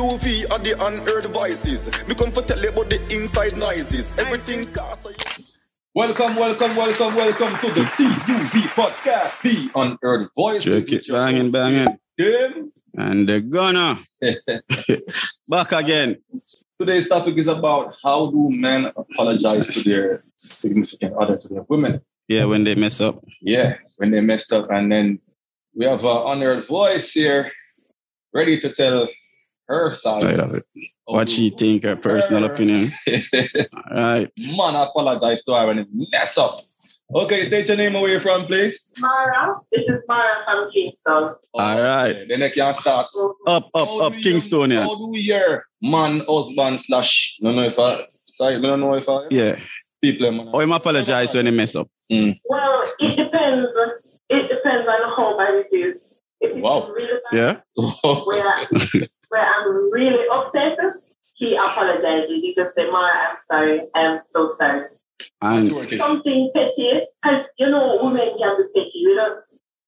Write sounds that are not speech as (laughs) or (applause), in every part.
TUV are the unheard voices. Me come for tell you about the inside noises. Everything. Welcome, welcome, welcome, welcome to the TUV podcast, the unheard voices. Check it, with your banging, host, banging. Tim. And the gunner (laughs) back again. Today's topic is about how do men apologize to their significant other, to their women. Yeah, when they mess up. Yeah, when they messed up. And then we have an honored voice here ready to tell her side. Side of it. What she oh, think, her personal opinion. (laughs) All right. Man, I apologize to her when it mess up. Okay, state your name where you're from, please. Mara. This is Mara from Kingston. All right. Okay, Then I can start. Up, up, How up, do you- Kingstonian. How do we hear man, husband, slash, I don't know if I, sorry, I don't know if I, Yeah. people, man. Or him apologize when they mess up. Mm. Well, it depends. It depends on how bad it is. If it's Wow. really bad, Yeah. where, (laughs) where I'm really upset, he apologizes. He just say, Mara, I'm sorry. I'm so sorry. And Something petty, because you know, women can be petty. You know,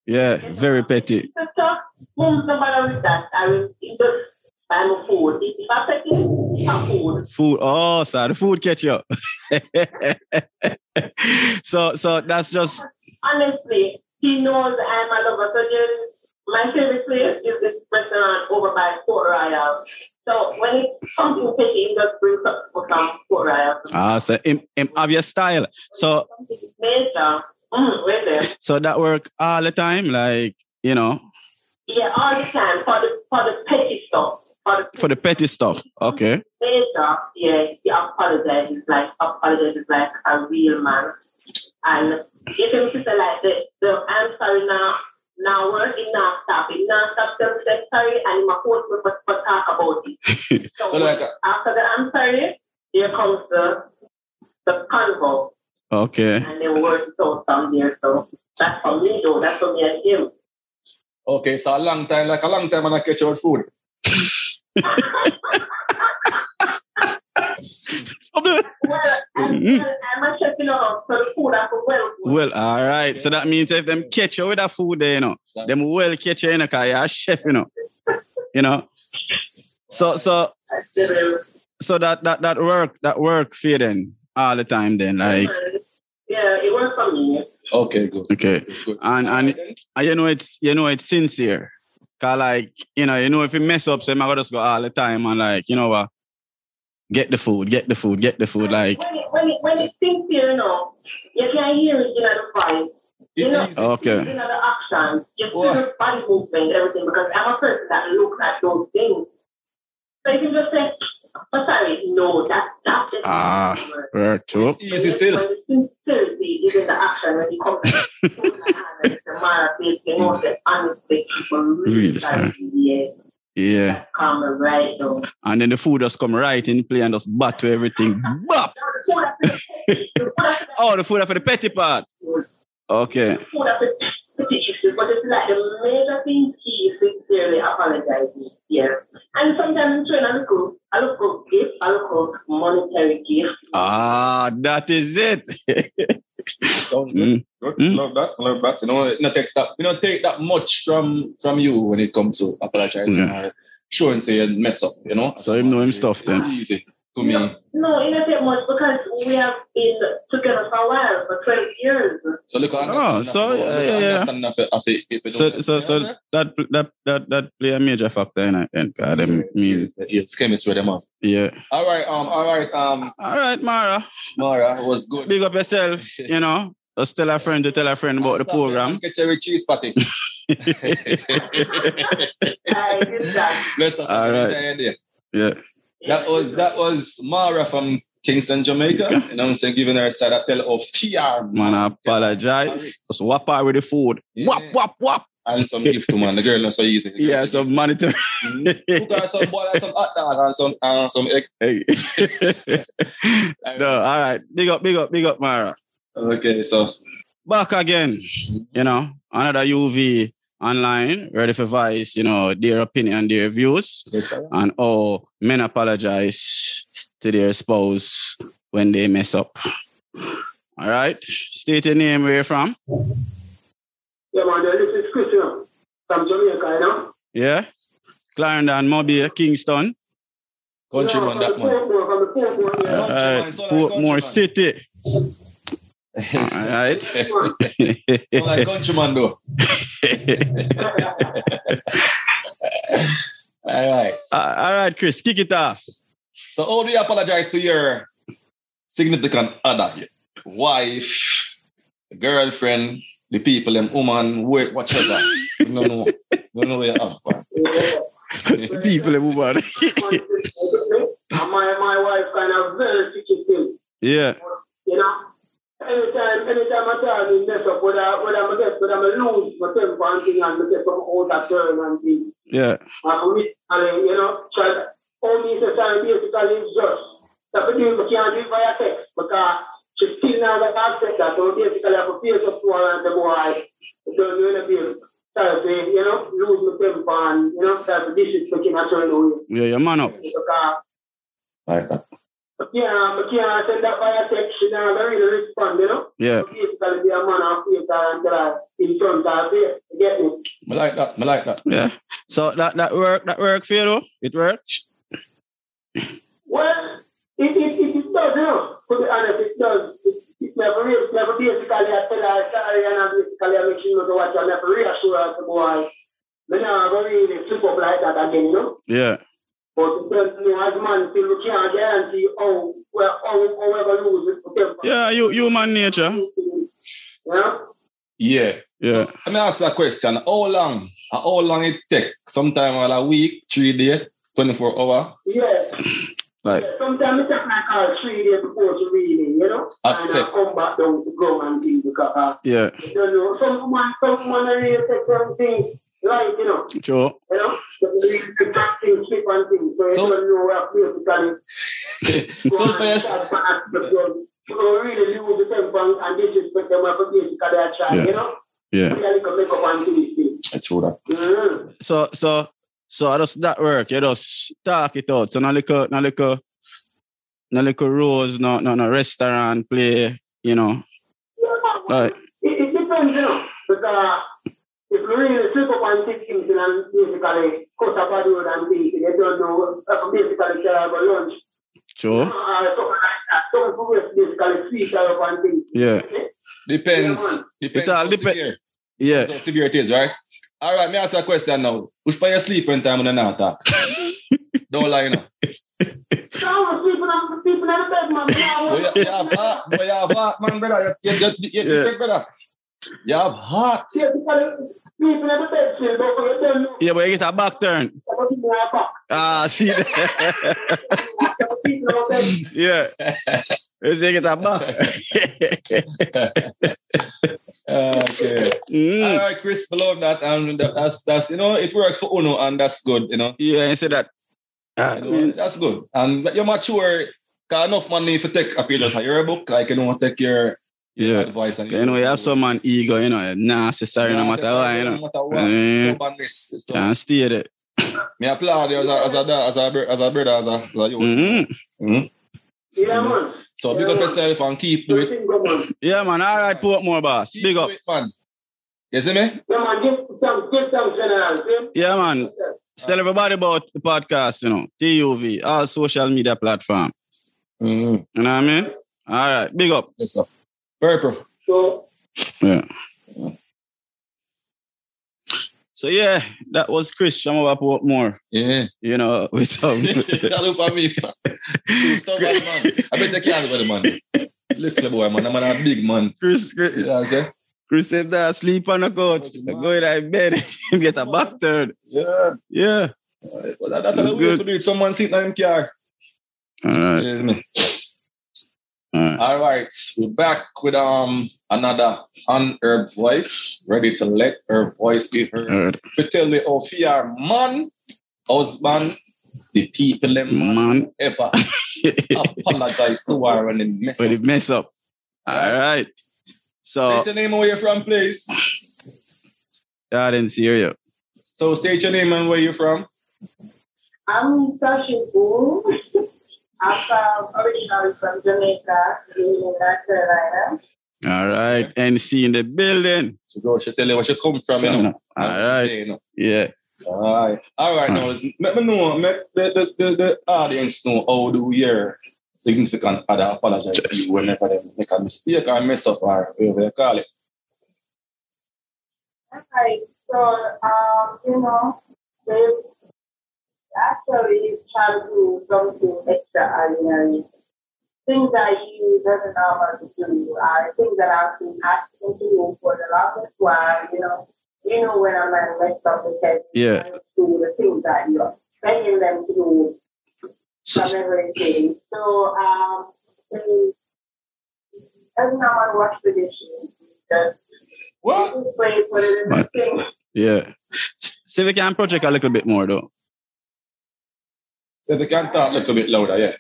yeah, very petty. sister, mom's no matter with that. I will just I'm a food. If I'm petty, I'm food. Food. Oh, so the food catch you. up. (laughs) so, so that's just honestly, he knows I'm a lover. So there's, my favorite place is this restaurant over by Port Royal. So when it's something fishy, he just brings up for some Port Royal. ah, so him, him have your style. So, Something major. Mm, so that work all the time. Like you know, Yeah, all the time for the for the petty stuff. For the for the petty stuff. Okay. major, yeah, he apologizes like apologizes like a real man. And if him to say like the, the I'm sorry now now work it now stop it now stop them say sorry and my post for, for talk about it. So, So like, uh, after the I'm sorry, here comes the the convo Okay. and then work it out from there. So that's for me though, that's for me and him. okay, so a long time, like a long time when I catch your food. (laughs) Well, I'm. I'm a chef, you know, so the food I for well. Well, all right. So that means if them catch you with that food there, you know, them well catch you in a car, you're a chef, you know. You know. So so so that that that work that work for you then all the time then like yeah, it works for me. Okay, good. okay Good, good. And- and- and you know it's you know it's sincere cause like you know you know if you mess up so I'm gonna just go all the time and like you know what get the food get the food get the food like when it, when it, when it's sincere, you know, you can hear it in the voice, you know, Easy. okay in the action, you see Wow. the body movement, everything. Because I'm a person that looks at those things. So you can just say, "Oh, sorry," no, that's that's it. Ah. work too Easy still. When the sincerity is in the action, when you come to (laughs) the Mara face, you know, the honesty, people really, Really, really sir. yeah, yeah. Come right though. and then the food just come right in play and just bat to everything. Bop! oh the food for the petty part. Okay. Food up the petty issues, but it's like the major thing he sincerely apologizing here. And sometimes when I look good, I look good. Gift, I look good. Monetary gift. ah that is it (laughs) Sounds good. Mm. Good. Mm. Love that. Love that. You know, not take that. You don't take that much from from you when it comes to apologizing Yeah. or showing say you mess up. You know. So him know him stuff then. Easy to me. No, no, it doesn't take much because we have been together for a while, for 12 years. So look. Oh, so, yeah, yeah, yeah. Understand of it, if it So so so Yeah, that that that that play a major factor in it then God I mean It's, it's chemistry them off. yeah All right. Um. All right. Um. all right Mara Mara was good. big up yourself (laughs) you know just tell a friend to tell a friend about the program it, Get your cheese patty. (laughs) (laughs) I did that. Bless up. All right. yeah That was that was Mara from Kingston, Jamaica. And I'm saying giving her a side tell of fear. man I apologize just whop her with the food Yeah. whop whop whop And some gift to man. The girl not so easy. (laughs) yeah so monetary Mhm. Cook her some and some hot dog and some and some egg. hey (laughs) no all right big up big up big up Mara Okay, so back again you know another UV online ready for voice you know their opinion their views and how men apologize to their spouse when they mess up. All right. State your name, where you're from? Yeah, man, this is Christian from Jamaica, you know? Yeah. Clarendon, Mobile, Kingston. Countryman, that man. Portmore, from the All right, like Portmore. City. All right. So like countryman though. All right. All right, Chris, kick it off. So how do you apologize to your significant other, your wife, girlfriend, the people, them woman, wait, whatever. no, no, no, no, way up. Yeah. People move on. And my, my wife kind of very secretive. yeah, You know, anytime, anytime I try to mess up, whether, whether I'm get, whether I'm lose my temper and thing and get some out of turn and thing. yeah, And we, and, you know, try to, all me say, basically is just, that we do, we can't do it via text because she still now got access that, so basically I have to face up to her and say, boy, don't do anything. Try to, you know, lose my temper and, you know, try to disrespect in a certain way. yeah, your man up. Because Like that. Yeah, but can't send that via text, she not gonna respond, you know? Yeah, So basically be a man of faith and uh, in front of faith, you get me? I like that. I like that. yeah. So that that work that work for you though? It worked? Well, it, it, it, it does, you know, to be honest, it does. It, it never is, never basically I tell her sorry and I basically I make sure you know what I never reassure her to boy. Me not go really slip up like that again, you know? Yeah, But it does, you know, as man, still we can't guarantee how, well, how, however lose it. for them. yeah. You human nature. You know? Yeah. Yeah, So, let me ask a question. How long? How long it take? Sometime well, a week, three days, 24 hour? Yeah. (sniffs) like Yeah, sometimes it take like uh, three days before to really, you know, and Accept. uh, come back down to ground and things because uh, yeah, you know, some man, some man are really take some things right, you know, sure. you know, they really take that things slip and things, so, So- you know so for your, you don't really lose the temper and- disrespect them when basically they are trying, Yeah. you know, Yeah. really can make up and things. True that. So so so I just that work. You just talk it out. So no little no little no little rose, no no no restaurant play. You know, like It, it depends, you know, because uh, if you really slip up and take things in and basically cut up a road and things, they don't know, uh, basically tell her about lunch. sure. Uh, something like that. Some people basically sweet up and things. Yeah, Depends. Depends It all how dep- severe. yeah. So severe it is, right? All right, me ask a question now. Which part you sleep when time when you not talk? (laughs) Don't lie, you know. So I was sleeping on, sleeping on the bed, man. Boy, you, you have heart, boy, you have heart, man, brother. You, you, you, you, Yeah. you, brother. You have heart. Basically, sleeping on the bed still, but you don't know. Yeah, but you get a back turn. But you know. Ah, see that? Sleeping on the bed. yeah. You see, you get a back. okay. All Mm. right, Chris, I love that. And that's, that's, you know, it works for Uno and that's good, you know. Yeah, you see that. Ah, You know, that's good. And you're mature. Got enough money if you take a page out of your book, like you know, take your Yeah. advice and You know, you have some man ego, you know, necessary no matter what, you No know. matter what. Eh. Stubbornness. So, Can't stay there. me applaud you as a as a da- as a, br- as a brother, as a, as a youth. Mhm. Mhm. Yeah, man. So big up yourself and keep do it. Everything man. Yeah, man. All right, Portmore boss. Keep Big up. it, man. You see me? Yeah, man. Give thanks, give thanks, general. see? Yeah, man. Tell everybody about the podcast, you know, TUV, all social media platform. Mm-hmm. You know what I mean? All right, big up. Yes, sir. Purple. So, Yeah. So yeah, that was Chris Shamova Portmore. Yeah. You know, (laughs) with some (laughs) that look at me. fam. Too man. I bet they can't with the man. Little boy, man. I'm a big man. Chris, You Chris, know what I'm saying? Chris said that sleep on the couch, go in that bed, and (laughs) get a back turn. Yeah. Yeah. Well, that, that's That's the way good. to do it. Someone sit in the car. All right. You know me? All right. All right, we're back with um another unheard voice, ready to let her voice be heard. All right. To tell you how fear man, husband, the people them man, Man. ever (laughs) apologize to her when they mess But up. it mess up. All right. So State your name where you're from, please. I didn't see you. So state your name and where you're from. I'm Tashibu. (laughs) I'm from, originally from Jamaica, in North Carolina. All right. NC in the building. So go, she tell you where she come from, you know. All And she right. say, you know. Yeah. Alright. Alright, now let me know, let the, the, the, the audience know how do your significant other apologize to you whenever they make a mistake or mess up or whatever you call it. Right. So, um, you know, they actually try to do something extraordinary. Things that you doesn't normally do are things that I've been asking to do for the longest while, you know. You know when a man messed up because Yeah. do the things that you're begging them to do So, from everything. So, um, time I wash the dishes, just What? for the yeah. See if we can project a little bit more though. So they can talk a little bit louder, yeah.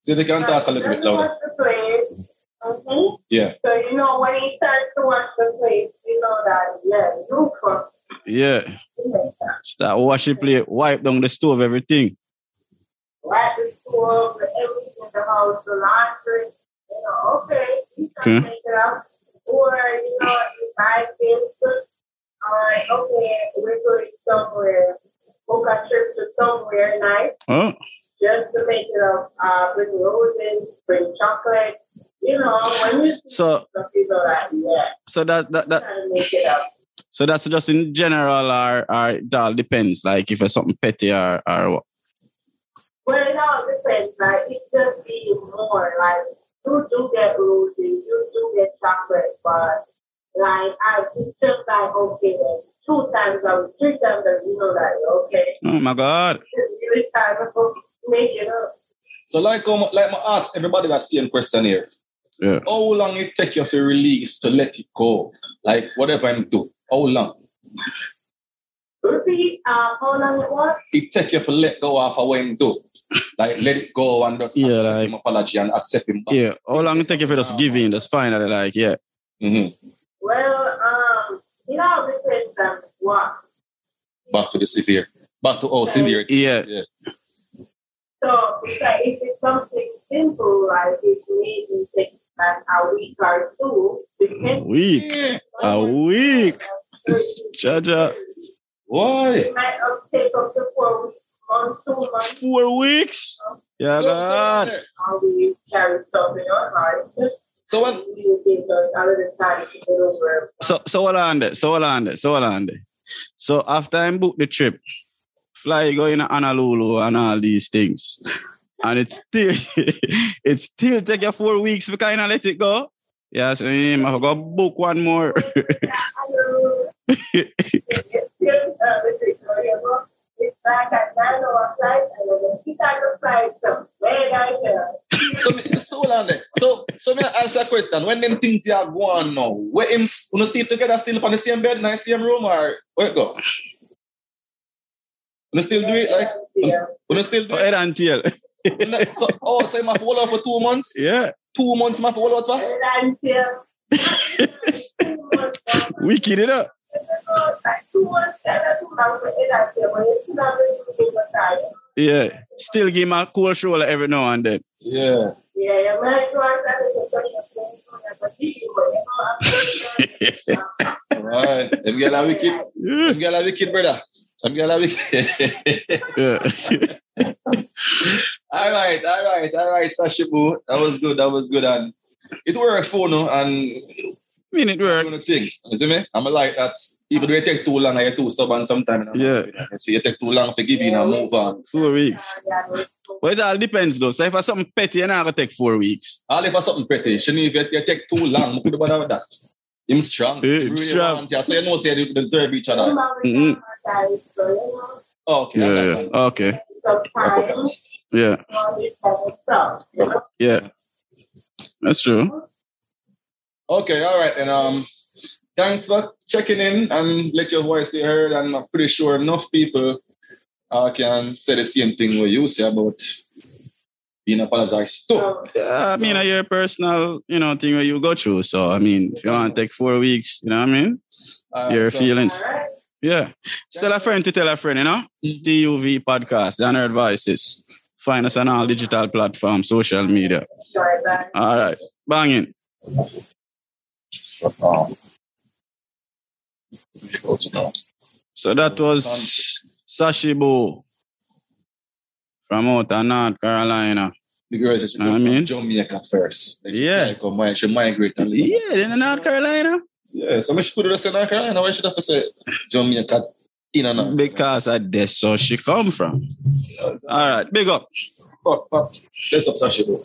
See, they can talk a little bit louder. wash the okay? Yeah. So you know when he starts to wash the plate, you know that yeah, you cook. Yeah. Yeah. Start washing the plate, wipe down the stove, everything. Wipe the stove, everything in the house, the laundry. You know, okay, you Okay. make it up. Or you know, you buy this. Okay, we're going somewhere. Book a trip to somewhere nice. Oh, just to make it up, uh, bring roses, bring chocolate. You know, when you So- people like, yeah, so that that that make it up. so that's just in general or or it all depends. Like if it's something petty or or what. Well, it all depends. Like, it just be more. Like, you do get roses, you do get chocolate, but like, I it's just like, okay, like, two times a week, three times a week, you know like, okay, Oh my god. it's really time to make it up. So like um, like my ask everybody that same question here. Yeah. How long it take you to release to let it go? Like whatever I'm do. How long? Repeat, um, how long it was? It take you to let go of what him do. Like let it go and just Yeah, accept like- him apology and accept him back. Yeah. How long it take if you just give in? That's finally like, yeah. Mhm. Well, um, it all depends on what. Back to the severe. Back to oh severe. Yeah. yeah. So, because if it's something simple, like it maybe takes like a week or two, A depends. week. A week. Jaja. Why? It might up- take up to four weeks, months, two months, Four weeks? Yeah, So- so- God. how we carry stuff in our heart. So when we will take us a little time to get over. So so hold on there. So hold on there. So hold on there. So after I book the trip, fly going to Honolulu and all these things. And it's still (laughs) it still take you four weeks to kind of let it go. Yeah, so um, I go book one more. (laughs) (laughs) It's back at nine o'clock flight, and the Chicago flight, so where I go. so hold on there. So so me ask a question. When them things are going now, where him you still together still on the same bed, in the same room or where it go? You still do it like Yeah. you still do oh, it? head and tail. (laughs) so, oh, so you have to hold out for two months? yeah. Two months you have to hold out for? And until two months, Wicked it up. Yeah. Still give him a cool shoulder every now and then. Yeah. Yeah, yeah, man, you are starting to touch your phone, but you know, I'm Right. Them girl are wicked. Them girl are wicked, brother. Them girl are wicked. yeah. (laughs) all right, all right, all right, Sashibu. That was good. That was good. And it worked for no and I mean it I'm work. gonna thing. You see me? I'm like that. Even though it take too long, I get too stubborn sometimes. Yeah. So you take too long to give in and move on. Four weeks. Well, it all depends though. So if it's something petty, you're not gonna take four weeks. All if it's something pretty, shouldn't if you, you take too long, you could have done that. Him strong. Yeah, He him really strong. want you. So you know say they deserve each other. Mhm. Oh, okay. Yeah, yeah. Okay. Sometimes, Yeah. all this kind of stuff. you know? Yeah. That's true. Okay, all right. And um, thanks for checking in and let your voice be heard. And I'm pretty sure enough people uh, can say the same thing what you say about being apologized to. So, Yeah, I mean, uh, your personal, you know, thing where you go through. So, I mean, if you want to take four weeks, you know what I mean? Uh, Your so- feelings. all right. Yeah. Tell a friend to tell a friend, you know? Mm. TUV podcast, the Unheard Voices. Find us on all digital platforms, social media. Sorry, bye. All right. Banging. Um, to now. So that was Sashibo from out of North Carolina. The girls that you I know, mean- Jamaica first. Yeah. Come, why she migrate and live. Yeah, in the North Carolina. Yeah, so much could have said North Carolina. Why should I to say Jamaica in and out? Because of that's where she come from. All right, big up. Fuck, fuck. Let's up though.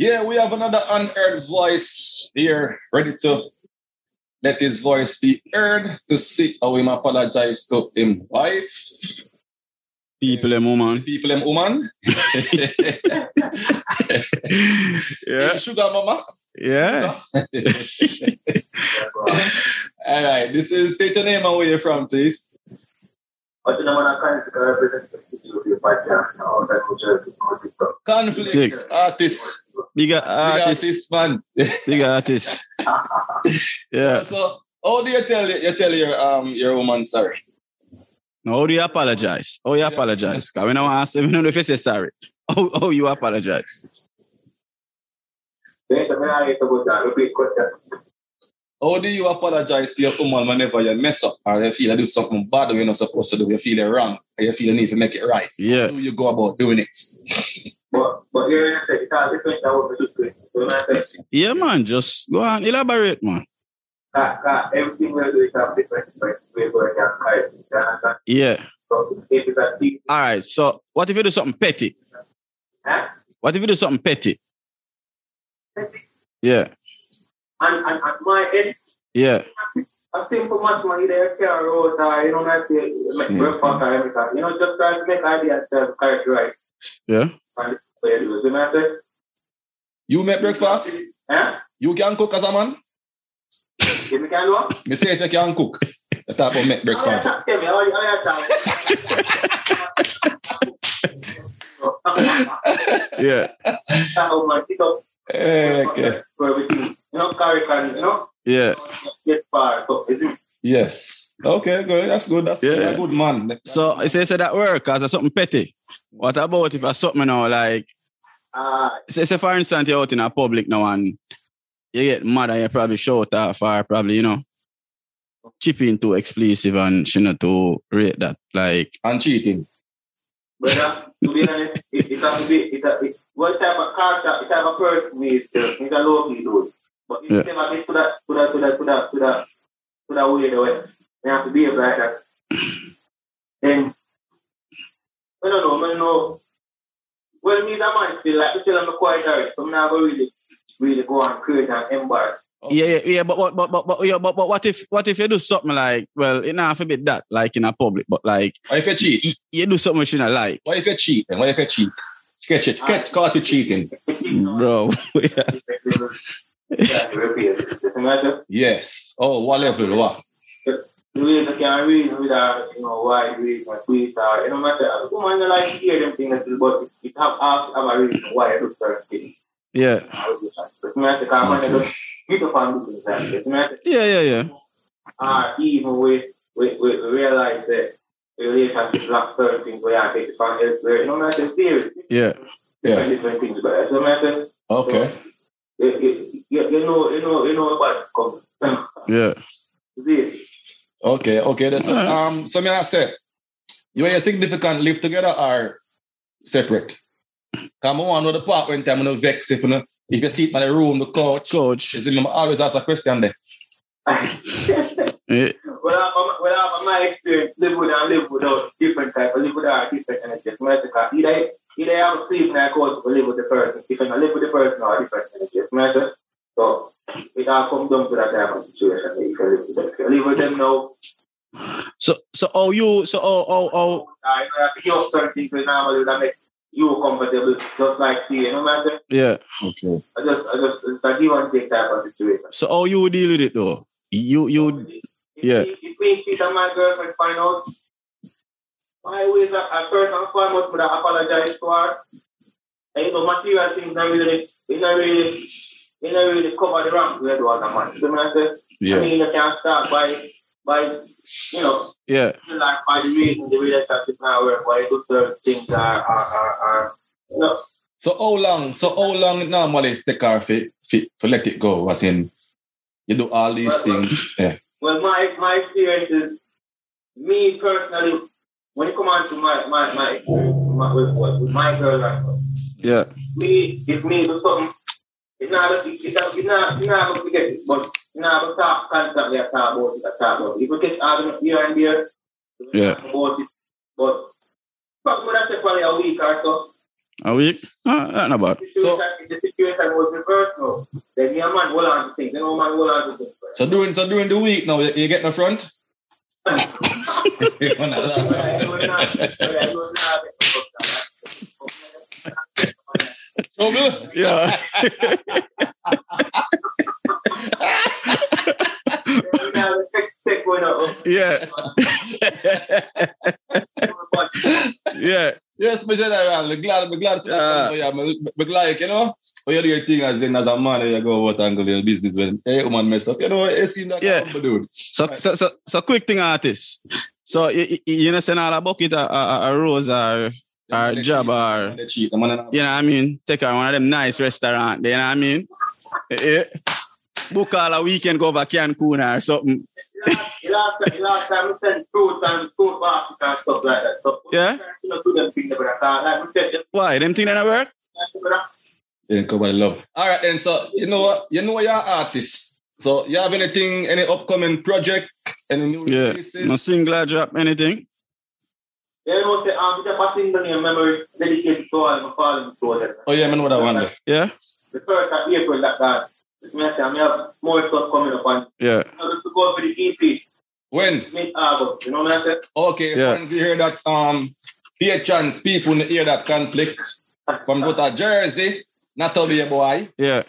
Yeah, we have another unheard voice here, ready to let his voice be heard to see how oh, him apologize to him wife, People and woman. people and woman. (laughs) Yeah, Sugar mama. yeah. (laughs) All right, this is state your name and where you're from, please. Watu na wanakanisa representative of podcast na all that culture to Conflict artist. Big Big artist. artist, man. (laughs) Big artist. (laughs) Yeah. So, how do you tell you tell your um your woman sorry? Now, how do you apologize? How you apologize? Because we don't ask, we don't know if you say sorry. How, how you apologize? Dentro me aí to go down repeat question. How do you apologize to your woman whenever you mess up or you feel you do something bad you're not supposed to do, you feel you're wrong, or you feel you need to make it right? Yeah. How do you go about doing it? But but here you say it's all different than what we should do. So man Yeah, man. Just go on, elaborate, man. that that everything we do is have different different where you can hide. Yeah. So if it's a deep All right. So, what if you do something petty? huh? What if you do something petty? Yeah. and and and my end Yeah. I a simple much money there care road or uh, you know say make breakfast or everything. You know just try to make ideas uh, to right. Yeah. And where you do. So man say You make breakfast? huh? You can cook as a man? You can do it. Me say it, you can cook. You talk about make breakfast. (laughs) Tell me, how you- how you Yeah. How much it okay. You know, carry can, you know, Yeah. get far. So, is it? Yes. Okay, good. That's good. That's Yeah. a good man. So, it says that work because it's something petty. What about if it's something now, like, Uh, say, say for instance, you're out in a public now and you get mad and you probably shout off or probably, you know, chip in too explicit and she not to rate that. Like, and cheating. brother, to be honest, it, it has to be, it, it, what type of character, it type of person we is, uh, it's a low key dude. But if Yeah. you never get to that, to that, to that, to that, to that, to that way, the way, you have to behave like that. Then, I don't know, I know, well, me, that man still, like, still, I'm quite alright, so I'm not going to really, really go and create and embarrass. yeah, yeah, yeah, but, but, but, but, but, yeah, but, but what if, what if you do something like, well, it not have to be that, like in a public, but like, Why if you cheat? you, you do something she not like, Why if you cheat? Then? Why if you cheat? Catch it. Catch, caught you cheating. bro. (laughs) (laughs) Yeah, repeat. Yes. Oh, what level? What? The way they can read without, you know, why read and tweet or, you know, matter. Woman, you like to hear them things, but it, it have, have, have a reason why I do certain things. yeah, But matter, because you look, you can find things like this. Matter, yeah, yeah, yeah. uh, even with, with, with realize that the relationship lack certain things where I take it from elsewhere, you know, matter, serious. Yeah. Yeah. Different, different things, but so matter, Okay. you, you, you you know, you know, you know what comes. Yeah. See, Okay. Okay. That's Alright. um. So me I say, you and your significant live together or separate? Come on, know the part when time no vex if you know if you sleep in the room, the couch. Coach. Is it me always ask a question there? Yeah. well, I, well, I, my experience, live with and live without different type, of live without different energies. Because either, either I have a sleep night course or live with the person. If I live with the person or different energies. Matter? So, it all comes to that type of situation. If you live with them, you live with them now, So, so, oh, you, so, oh, oh, oh, I know have to give up certain things that normally that make you comfortable, just like see, you know, matter? yeah. Okay. I just, I just, it's a give and take type of situation. So, how you would deal with it though? You, you, If yeah. me- If me and my girlfriend find out, I always at at first and foremost would I apologize to her. And you know, material things not really, it not really, it not really cover the wrong way towards a man. So I say, I Yeah. mean, you can start by, by, you know, yeah, like by the reason the relationship now work, why do certain things are, are, are, are you know, So how long? So how long normally take her for, for, for let it go? Was in you do all these things. Yeah. Well, my my experience is me personally. When it come on to my my my experience my, with, with my girl now, Yeah. me if me do something, it's not it's not it's not it's not gonna forget it, but you know, I'm talk constantly I talk about it, I talk about it. If we get argument here and there, Yeah. talk about it. But probably would have say probably a week or so. A week? Ah, that not bad. The So- the situation was reversed now. Then me and man hold on to things. Then no man hold on to things. So during so during the week now, you, you get in the front. (laughs) (laughs) You wanna laugh. I do not- I do not- So good. Yeah. Take one up. yeah. yeah. Yes, my general. I'm glad, I'm glad. Yeah. Yeah, I'm, glad, you know. When you do your thing as in as a man, you go out and go your business when hey, woman mess up. You know, it seems like Yeah. a dude. So, so, so, so quick thing, artist. So, you, you, you know, send all a bucket, a, a, a rose, or, or job, cheat, or, they cheat. The man and- you know what I mean? Take her one of them nice restaurant, you know what I mean? Eh, eh. Book all a weekend, go over Cancun or something. Last, last, last time we sent fruit and fruit basket and stuff like that. So, Yeah. You know, do them things, but I thought, like we said, just Why? Them thing that work? Then cover the love. All right, then. So you know what? You know you're an artist. So you have anything, any upcoming project, any new Yeah. releases? No single drop, anything? Yeah, you know, say, um, just a single name memory dedicated to all my fallen soldiers. Oh yeah, man, what I wonder. Yeah? The first of April that that. Me I say, I have more stuff coming up and Yeah. you know, just to go for the EP When? mid August. You know what I say? Okay, Yeah. fans, you hear that? Um, be a chance, people hear that conflict from go to Jersey, not to be a boy. Yeah.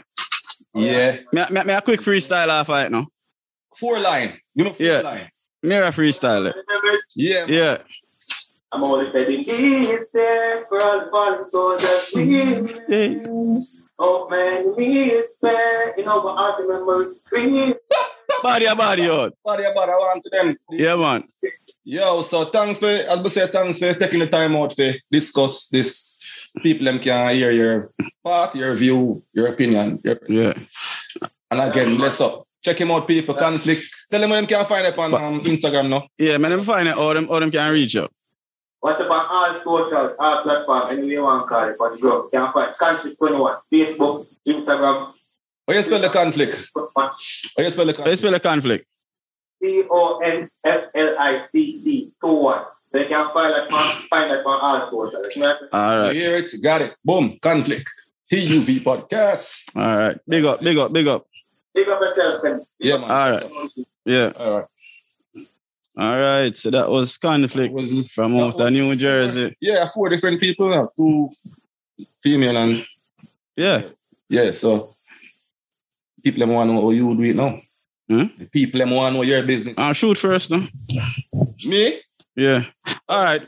Yeah, Me, me, me a quick freestyle off right now. four line. You know four Yeah. line. Me a freestyle it. Remember, Yeah, man. Yeah. I'm always saying, He is there for all the fallen soldiers. We Hey. Oh man, He is there. You know, but I remember, He is Body a body out. Body about I want to them. Yeah, man. Yo, so thanks for, as we say, thanks for taking the time out to discuss this. People them can hear your part, your view, your opinion, your Yeah. And again, let's up. Check him out, people. Conflict. Tell them where them can find it on um, Instagram now. Yeah, man, them find it how them, how them can reach you. What's up on all socials, all platforms, anyway you want to call it, on the group. You can find Conflict 21, Facebook, Instagram, How you spell the conflict? How you spell the How you conflict? spell the conflict? C O N F L I C C 2 1. So you can find that on, find that on all socials. You know what All You hear it? Got it. Boom. Conflict. TUV podcast. All right. Big up, big up, big up. Big up yourself, Yeah, man. All right. Yeah. All right. All right. So that was conflict That was- from out of was- New Jersey. Yeah, four different people. Two female and Yeah. yeah, so people them want to know how you do it now. Hmm? The people them want to know your business. I'll shoot first, no? Me? Yeah. All right.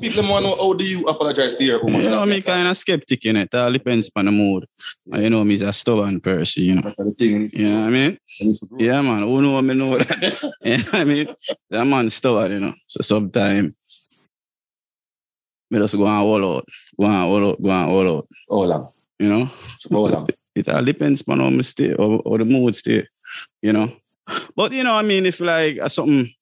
People want to know how do you apologize to your woman? You know, me kind of skeptic in it. All depends on the mood. And you know, me's a stubborn person, you know. Thing. You know what I mean? Yeah, man. Who know me know that? (laughs) you know what I mean? That man stubborn, you know. So sometimes me just go on all out. Go on all out, go on all out. How long? You know? So how long? It all depends on how me stay or, or the mood stay, you know. But you know, I mean, if like uh, something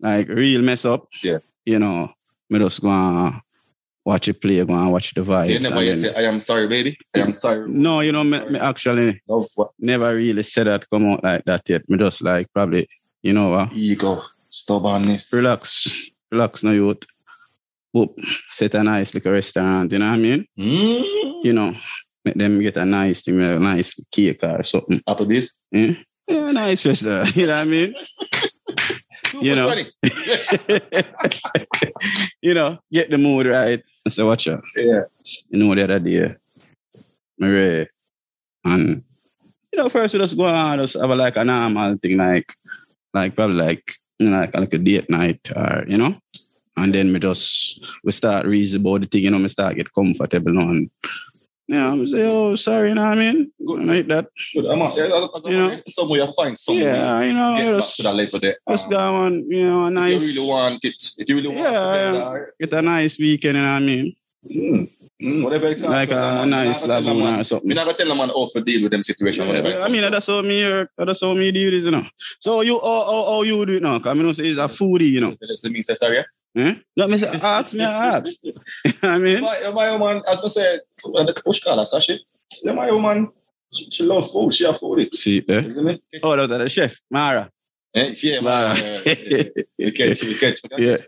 like real mess up, Yeah. you know, me just go and watch it play, go and watch the So vibes. you never then- say, I am sorry, baby. I am sorry. no, you know, me, me actually what? never really said that come out like that yet. Me just like probably, you know, uh, Ego. Stubbornness. relax, relax, no youth. Whoop, set a nice little restaurant, you know what I mean? Mm. You know, make them get a nice thing, a nice cake or something. Applebee's. Yeah, yeah nice restaurant, (laughs) you know what I mean? You know. (laughs) you know, get the mood right. I say, watch out. Yeah. You know, the other day, Marie, and you know, first we just go on, just have a, like a normal thing, like, like probably like, you know, like, like a date night, or you know, and then we just we start reason about the thing, you know, we start get comfortable and you know, I say, oh, sorry, you know what I mean, good like that, Good. I'm out. Yeah, You know. somewhere you find somewhere. yeah, you know, Get back just to that later there. just Um, go on, you know, a nice, If you really want it, if you really want Yeah, it, yeah. uh, get a nice weekend, you know what I mean. mm, Mm, whatever it Like a nice lagoon or something. Me not gonna tell them man how to deal with them situation. whatever I mean, that's how me, that's how me do this, you know. So you, how, how, how you do it now? Because I say it's a foodie, you know. to. Listen, me say sorry. Eh? No, me say, ask me, I ask. (laughs) I mean, My, my woman, as I said, uh, the push call her, Sashi. Yeah, my woman, she, she love food. She a foodie. see, eh? Isn't it? Oh, that was the chef, Mara. Eh, she, yeah, Mara. man. uh, You catch, you catch. Yeah.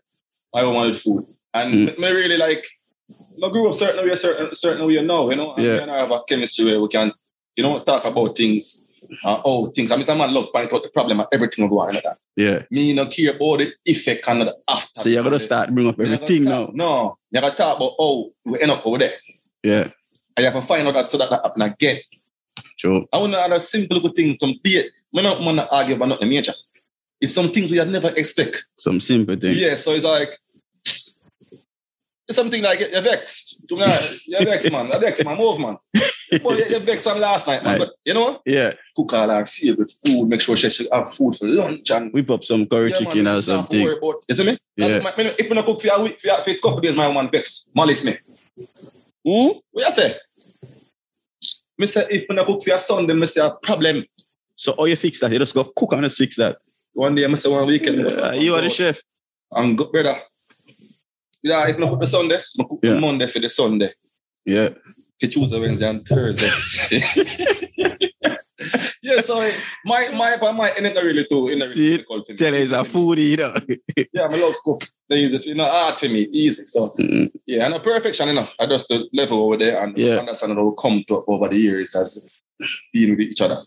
My woman with food. And Mm. me really like, I grew up certain way, certain, certain way now, you know. And Yeah. me and her have a chemistry where we can, you know, talk about things. Uh, oh, things. I mean, some man love point out the problem of everything will go on like that. Yeah. Me no care about the effect and the after. So you're gonna start bring up everything gonna now. No, you gotta talk about how we end up over there. Yeah. And you have to find out that so that that happen again. True. I want to add a simple good thing from date. Me not want to argue about nothing major. It's some things we had never expect. Some simple thing. Yeah, so it's like something like you're vexed. You know, You're vexed, (laughs) man. You're vexed, man. Move, man. Well, you're vexed on last night, man. Right. But you know, Yeah. cook all our favorite food. Make sure she should have food for lunch and Whip up some curry Yeah, man, chicken or something. worry about- You see me? Yeah. My- If we not cook for a week, for a, for a couple days, my woman vex. Malice me. Hmm? What you say? Me say if we not cook for a Sunday, me say a problem. So how you fix that? You just go cook and just fix that. One day, I say one weekend. Uh, you are the "Go chef. And good brother. Yeah, if not cook the Sunday, I cook Yeah. Monday for the Sunday. Yeah. For Tuesday, Wednesday, and Thursday. (laughs) yeah, so my my my and it not really too. It See, really for. Tell it's a foodie, you know. (laughs) Yeah, I'm love cook. They use it. You know, hard for me, easy. So Mm, yeah, and a perfection, you know. I just the level over there and Yeah. understand how we come to over the years as being with each other.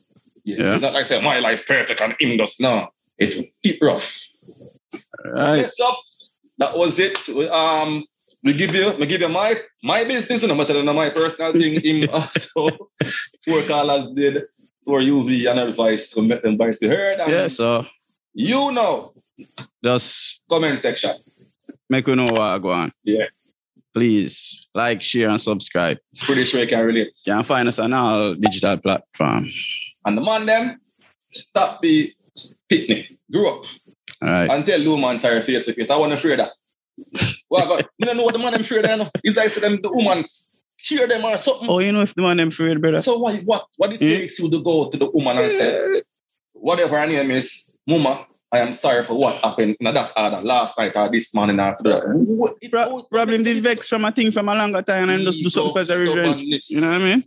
Yeah. so Yeah. It's not like say my life perfect and him just no. It it rough. Right. Yes, up. That was it. Um, we give you, we give you my my business, no matter than my personal thing. (laughs) Him also four callers did for UV and advice, to make them voice be heard. And Yeah, so you know, just comment section. make we know what I go on. Yeah. Please like, share, and subscribe. Pretty sure you can relate. You can find us on all digital platform. And the man them stop be pitney, grew up, All right. and tell the woman sorry face to face. I want to fear that. well, I got, you don't know what the man them fear that. You know? It's like say them the woman hear them or something. Oh, you know if the man I'm afraid, brother. So what what what it Hmm? takes you to go to the woman and say, whatever her name is, Mama, I am sorry for what happened in that last night or this morning after that. It- Pro- problem did vex from a thing from a longer time and just do something for the revenge. You know what I mean?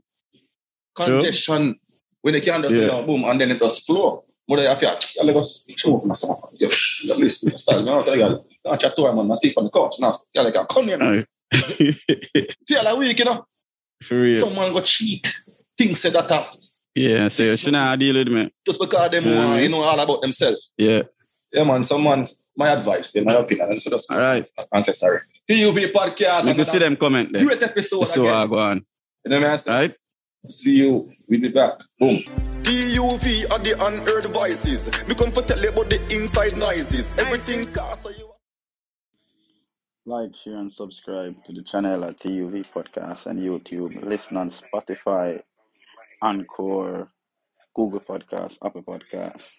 Congestion. When they can't just say, Yeah. oh, boom, and then it just flow. But I feel, I'll let go show up myself. Yeah, at least we start. You know, tell you, I chat to her, man. I sleep on the couch. Now, yeah, like, come here, man. Alright. Week, you know. For real. Someone got cheat. Things said that uh, yeah, so you should not deal with me. just because them, Yeah. you know, all about themselves. Yeah. Yeah, man. Someone, my advice, in my opinion, and so All right. say sorry. TUV podcast. You can see them comment there. Great episode So again. go on. You know what I say? Right? See you. We'll be back. Boom. TUV are the unheard voices. Me come for tell you about the inside noises. Everything you. Like, share, and subscribe to the channel at TUV Podcast and YouTube. Listen on Spotify, Anchor, Google Podcasts, Apple Podcasts.